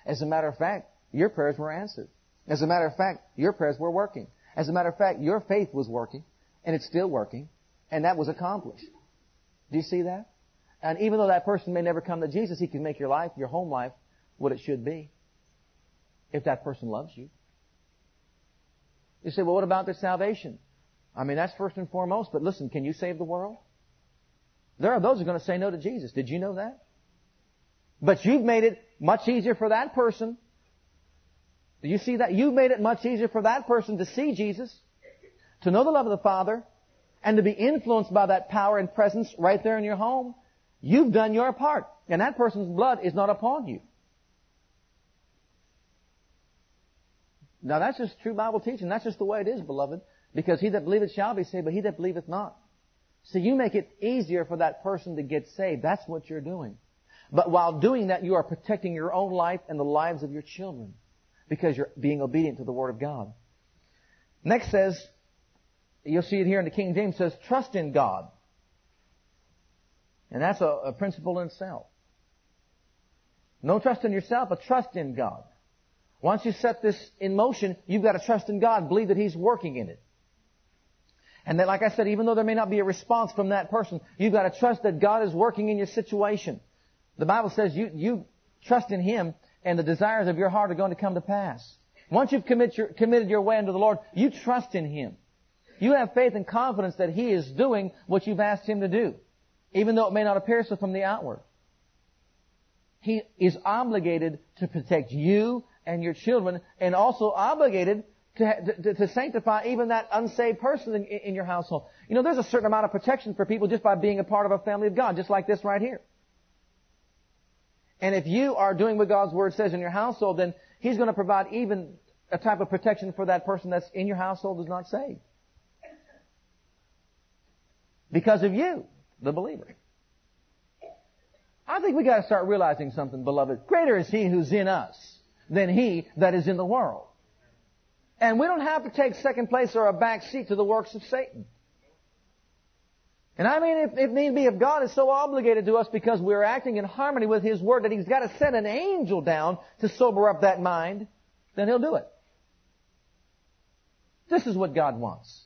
As a matter of fact, your prayers were answered. As a matter of fact, your prayers were working. As a matter of fact, your faith was working, and it's still working, and that was accomplished. Do you see that? And even though that person may never come to Jesus, he can make your life, your home life, what it should be. If that person loves you. You say, well, what about their salvation? I mean, that's first and foremost, but listen, can you save the world? There are those who are going to say no to Jesus. Did you know that? But you've made it much easier for that person. Do you see that? You've made it much easier for that person to see Jesus, to know the love of the Father, and to be influenced by that power and presence right there in your home. You've done your part, and that person's blood is not upon you. Now that's just true Bible teaching. That's just the way it is, beloved. Because he that believeth shall be saved, but he that believeth not. So you make it easier for that person to get saved. That's what you're doing. But while doing that, you are protecting your own life and the lives of your children. Because you're being obedient to the Word of God. Next says, you'll see it here in the King James says, trust in God. And that's a, a principle in itself. No trust in yourself, but trust in God. Once you set this in motion, you've got to trust in God, believe that He's working in it. And that, like I said, even though there may not be a response from that person, you've got to trust that God is working in your situation. The Bible says you, you trust in Him and the desires of your heart are going to come to pass. Once you've commit your, committed your way unto the Lord, you trust in Him. You have faith and confidence that He is doing what you've asked Him to do, even though it may not appear so from the outward. He is obligated to protect you and your children and also obligated to, to, to sanctify even that unsaved person in, in your household. You know, there's a certain amount of protection for people just by being a part of a family of God, just like this right here. And if you are doing what God's Word says in your household, then He's going to provide even a type of protection for that person that's in your household who's not saved. Because of you, the believer. I think we gotta start realizing something, beloved. Greater is He who's in us than he that is in the world. And we don't have to take second place or a back seat to the works of Satan. And I mean, if, if need be, if God is so obligated to us because we're acting in harmony with His Word that He's got to send an angel down to sober up that mind, then He'll do it. This is what God wants.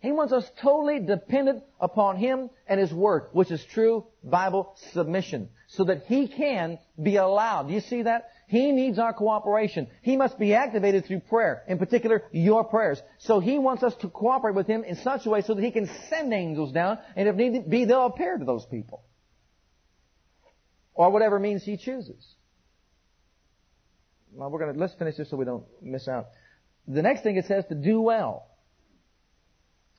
He wants us totally dependent upon Him and His Word, which is true Bible submission, so that He can be allowed. Do you see that? He needs our cooperation. He must be activated through prayer, in particular, your prayers. So He wants us to cooperate with Him in such a way so that He can send angels down, and if need be, they'll appear to those people. Or whatever means He chooses. Well, we're gonna, let's finish this so we don't miss out. The next thing it says to do well.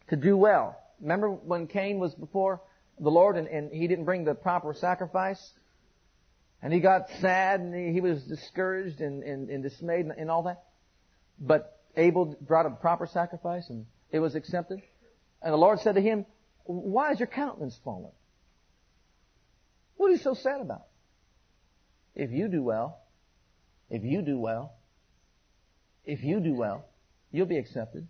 To do well. Remember when Cain was before the Lord and, and he didn't bring the proper sacrifice? And he got sad and he, was discouraged and, and, and dismayed and, and all that. But Abel brought a proper sacrifice and it was accepted. And the Lord said to him, why is your countenance fallen? What are you so sad about? If you do well, if you do well, if you do well, you'll be accepted.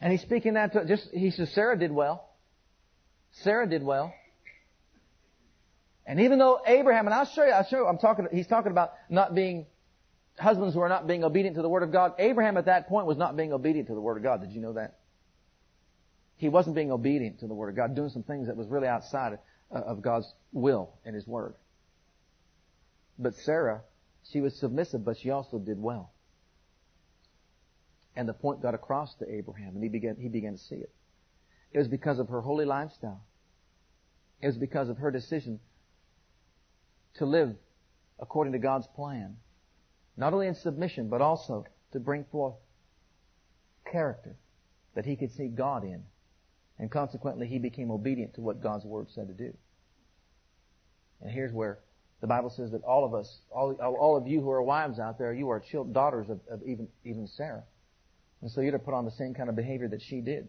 And he's speaking that to just, he says, Sarah did well. Sarah did well. And even though Abraham, and I'll show you, I'll show you, I'm talking, he's talking about not being, husbands who are not being obedient to the Word of God. Abraham at that point was not being obedient to the Word of God. Did you know that? He wasn't being obedient to the Word of God, doing some things that was really outside of God's will and His Word. But Sarah, she was submissive, but she also did well. And the point got across to Abraham, and he began, he began to see it. It was because of her holy lifestyle. It was because of her decision to live according to God's plan. Not only in submission, but also to bring forth character that he could see God in. And consequently, he became obedient to what God's Word said to do. And here's where the Bible says that all of us, all, all of you who are wives out there, you are children, daughters of, of even, even Sarah. And so you're to put on the same kind of behavior that she did.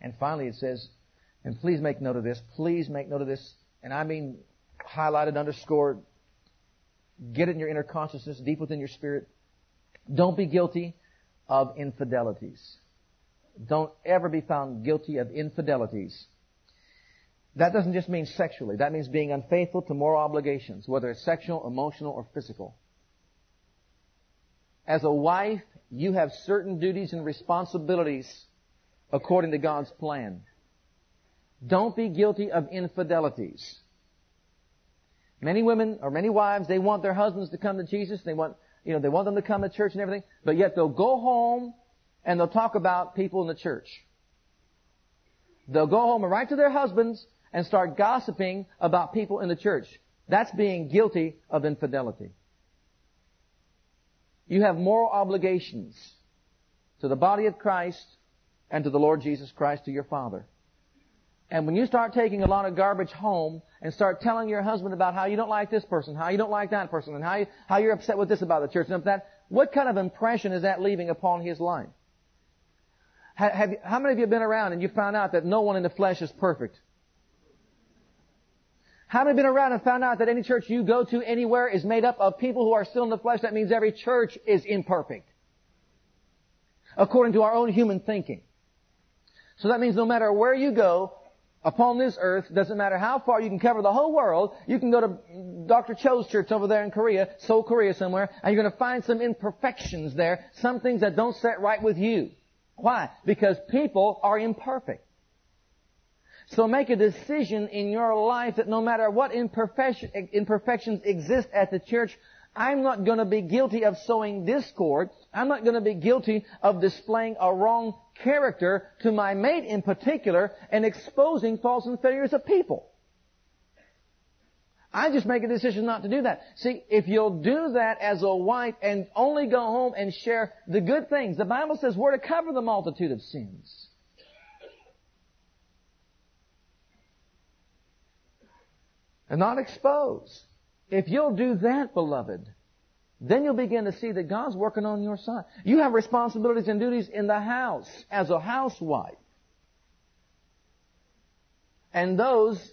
And finally it says, and please make note of this, please make note of this, and I mean highlighted, underscored, get it in your inner consciousness, deep within your spirit. Don't be guilty of infidelities. Don't ever be found guilty of infidelities. That doesn't just mean sexually. That means being unfaithful to moral obligations, whether it's sexual, emotional, or physical. As a wife, you have certain duties and responsibilities according to God's plan. Don't be guilty of infidelities. Many women or many wives, they want their husbands to come to Jesus. They want, you know, they want them to come to church and everything, but yet they'll go home and they'll talk about people in the church. They'll go home and write to their husbands and start gossiping about people in the church. That's being guilty of infidelity. You have moral obligations to the body of Christ and to the Lord Jesus Christ, to your Father. And when you start taking a lot of garbage home and start telling your husband about how you don't like this person, how you don't like that person, and how, you, how you're upset with this about the church and that, what kind of impression is that leaving upon his life? Have, have, how many of you have been around and you found out that no one in the flesh is perfect? How many have been around and found out that any church you go to anywhere is made up of people who are still in the flesh? That means every church is imperfect. According to our own human thinking. So that means no matter where you go upon this earth, doesn't matter how far you can cover the whole world, you can go to Dr. Cho's church over there in Korea, Seoul, Korea somewhere, and you're going to find some imperfections there, some things that don't set right with you. Why? Because people are imperfect. So make a decision in your life that no matter what imperfections exist at the church, I'm not going to be guilty of sowing discord. I'm not going to be guilty of displaying a wrong character to my mate in particular and exposing faults and failures of people. I just make a decision not to do that. See, if you'll do that as a wife and only go home and share the good things, the Bible says we're to cover the multitude of sins. and not expose. If you'll do that, beloved, then you'll begin to see that God's working on your side. You have responsibilities and duties in the house as a housewife. And those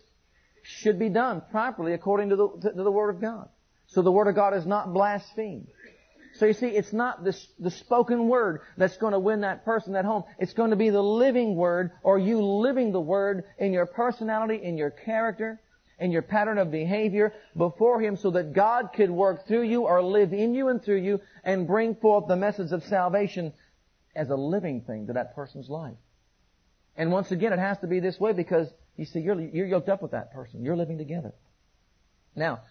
should be done properly according to the, to the Word of God. So the Word of God is not blasphemed. So you see, it's not the spoken word that's going to win that person at home. It's going to be the living word or you living the word in your personality, in your character, and your pattern of behavior before Him so that God could work through you or live in you and through you and bring forth the message of salvation as a living thing to that person's life. And once again, it has to be this way because you see, you're, you're yoked up with that person. You're living together. Now,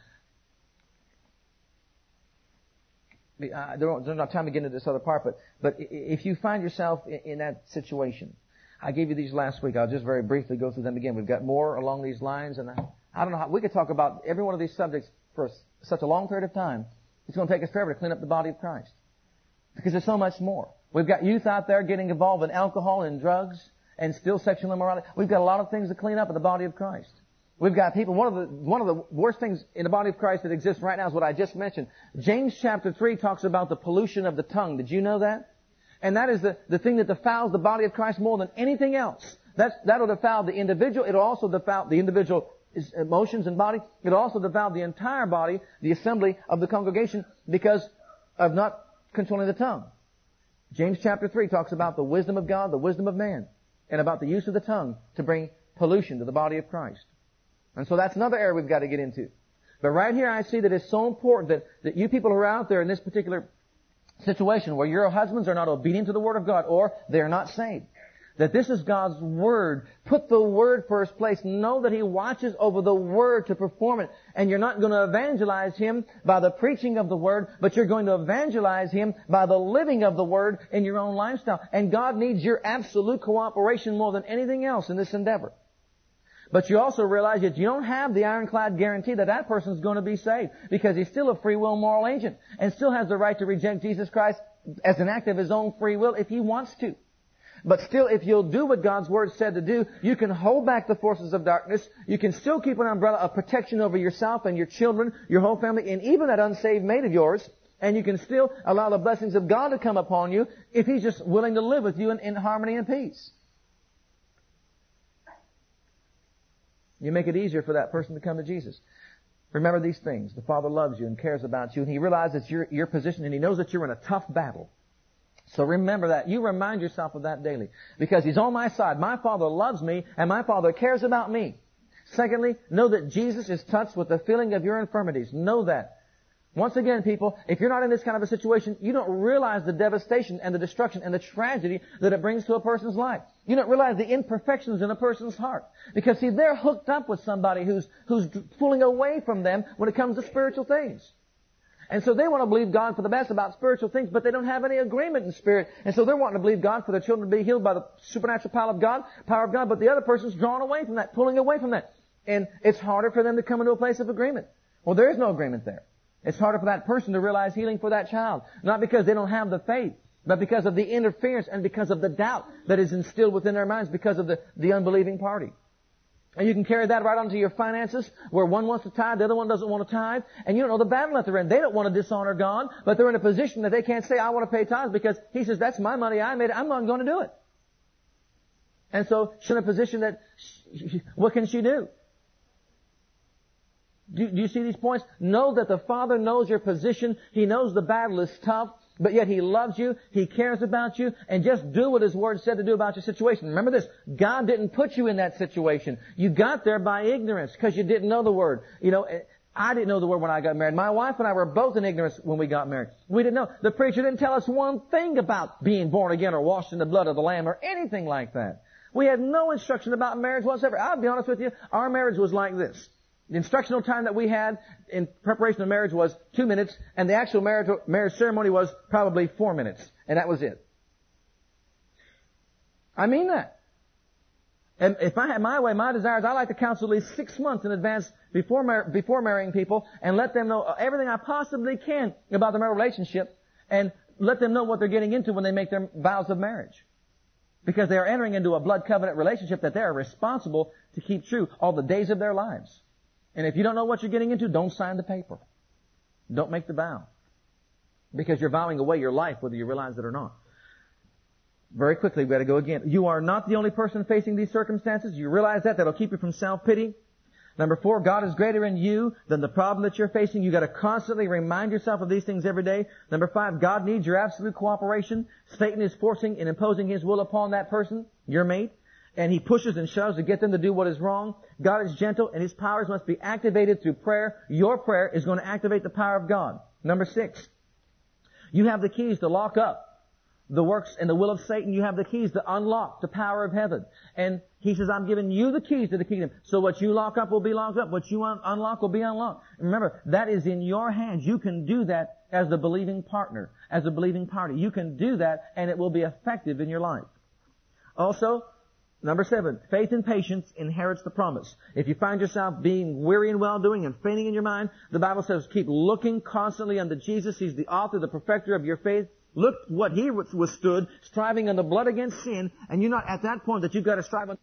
uh, there's not time to get into this other part, but, but if you find yourself in, in that situation, I gave you these last week. I'll just very briefly go through them again. We've got more along these lines, and I, I don't know how, we could talk about every one of these subjects for such a long period of time. It's going to take us forever to clean up the body of Christ. Because there's so much more. We've got youth out there getting involved in alcohol and drugs and still sexual immorality. We've got a lot of things to clean up in the body of Christ. We've got people, one of the, one of the worst things in the body of Christ that exists right now is what I just mentioned. James chapter 3 talks about the pollution of the tongue. Did you know that? And that is the, the thing that defiles the body of Christ more than anything else. That's, that'll defile the individual. It'll also defile the individual emotions uh, and body. It also defiled the entire body, the assembly of the congregation, because of not controlling the tongue. James chapter 3 talks about the wisdom of God, the wisdom of man, and about the use of the tongue to bring pollution to the body of Christ. And so that's another area we've got to get into. But right here I see that it's so important that, that you people who are out there in this particular situation where your husbands are not obedient to the Word of God or they are not saved that this is God's Word. Put the Word first place. Know that He watches over the Word to perform it. And you're not going to evangelize Him by the preaching of the Word, but you're going to evangelize Him by the living of the Word in your own lifestyle. And God needs your absolute cooperation more than anything else in this endeavor. But you also realize that you don't have the ironclad guarantee that that person is going to be saved because he's still a free will moral agent and still has the right to reject Jesus Christ as an act of his own free will if he wants to. But still, if you'll do what God's Word said to do, you can hold back the forces of darkness. You can still keep an umbrella of protection over yourself and your children, your whole family, and even that unsaved mate of yours. And you can still allow the blessings of God to come upon you if He's just willing to live with you in, in harmony and peace. You make it easier for that person to come to Jesus. Remember these things. The Father loves you and cares about you, and He realizes your, your position, and He knows that you're in a tough battle. So remember that. You remind yourself of that daily. Because He's on my side. My Father loves me and my Father cares about me. Secondly, know that Jesus is touched with the feeling of your infirmities. Know that. Once again, people, if you're not in this kind of a situation, you don't realize the devastation and the destruction and the tragedy that it brings to a person's life. You don't realize the imperfections in a person's heart. Because see, they're hooked up with somebody who's, who's pulling away from them when it comes to spiritual things. And so they want to believe God for the best about spiritual things, but they don't have any agreement in spirit. And so they're wanting to believe God for their children to be healed by the supernatural power of God, power of God, but the other person's drawn away from that, pulling away from that. And it's harder for them to come into a place of agreement. Well, there is no agreement there. It's harder for that person to realize healing for that child. Not because they don't have the faith, but because of the interference and because of the doubt that is instilled within their minds because of the, the unbelieving party. And you can carry that right onto your finances, where one wants to tithe, the other one doesn't want to tithe, and you don't know the battle that they're in. They don't want to dishonor God, but they're in a position that they can't say, I want to pay tithes, because He says, that's my money, I made it, I'm not going to do it. And so she's in a position that, what can she do? Do, do you see these points? Know that the Father knows your position. He knows the battle is tough. But yet He loves you, He cares about you, and just do what His Word said to do about your situation. Remember this, God didn't put you in that situation. You got there by ignorance, because you didn't know the Word. You know, eh, I didn't know the Word when I got married. My wife and I were both in ignorance when we got married. We didn't know. The preacher didn't tell us one thing about being born again or washed in the blood of the Lamb or anything like that. We had no instruction about marriage whatsoever. I'll be honest with you, our marriage was like this. The instructional time that we had in preparation of marriage was two minutes, and the actual marriage, marriage ceremony was probably four minutes, and that was it. I mean that. And if I had my way, my desires, I like to counsel at least six months in advance before mar- before marrying people, and let them know everything I possibly can about the marital relationship, and let them know what they're getting into when they make their vows of marriage. Because they are entering into a blood covenant relationship that they are responsible to keep true all the days of their lives. And if you don't know what you're getting into, don't sign the paper. Don't make the vow. Because you're vowing away your life whether you realize it or not. Very quickly, we gotta go again. You are not the only person facing these circumstances. You realize that. That'll keep you from self-pity. Number four, God is greater in you than the problem that you're facing. You gotta constantly remind yourself of these things every day. Number five, God needs your absolute cooperation. Satan is forcing and imposing his will upon that person, your mate and he pushes and shoves to get them to do what is wrong. God is gentle and his powers must be activated through prayer. Your prayer is going to activate the power of God. Number six, you have the keys to lock up the works and the will of Satan. You have the keys to unlock the power of heaven. And he says, I'm giving you the keys to the kingdom. So what you lock up will be locked up. What you un- unlock will be unlocked. Remember, that is in your hands. You can do that as the believing partner, as a believing party. You can do that and it will be effective in your life. Also, Number seven, faith and patience inherits the promise. If you find yourself being weary in well-doing and fainting in your mind, the Bible says keep looking constantly unto Jesus. He's the author, the perfecter of your faith. Look what he withstood, striving in the blood against sin, and you're not at that point that you've got to strive on.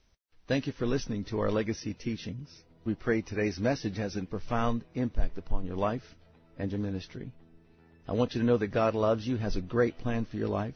Thank you for listening to our legacy teachings. We pray today's message has a profound impact upon your life and your ministry. I want you to know that God loves you, has a great plan for your life.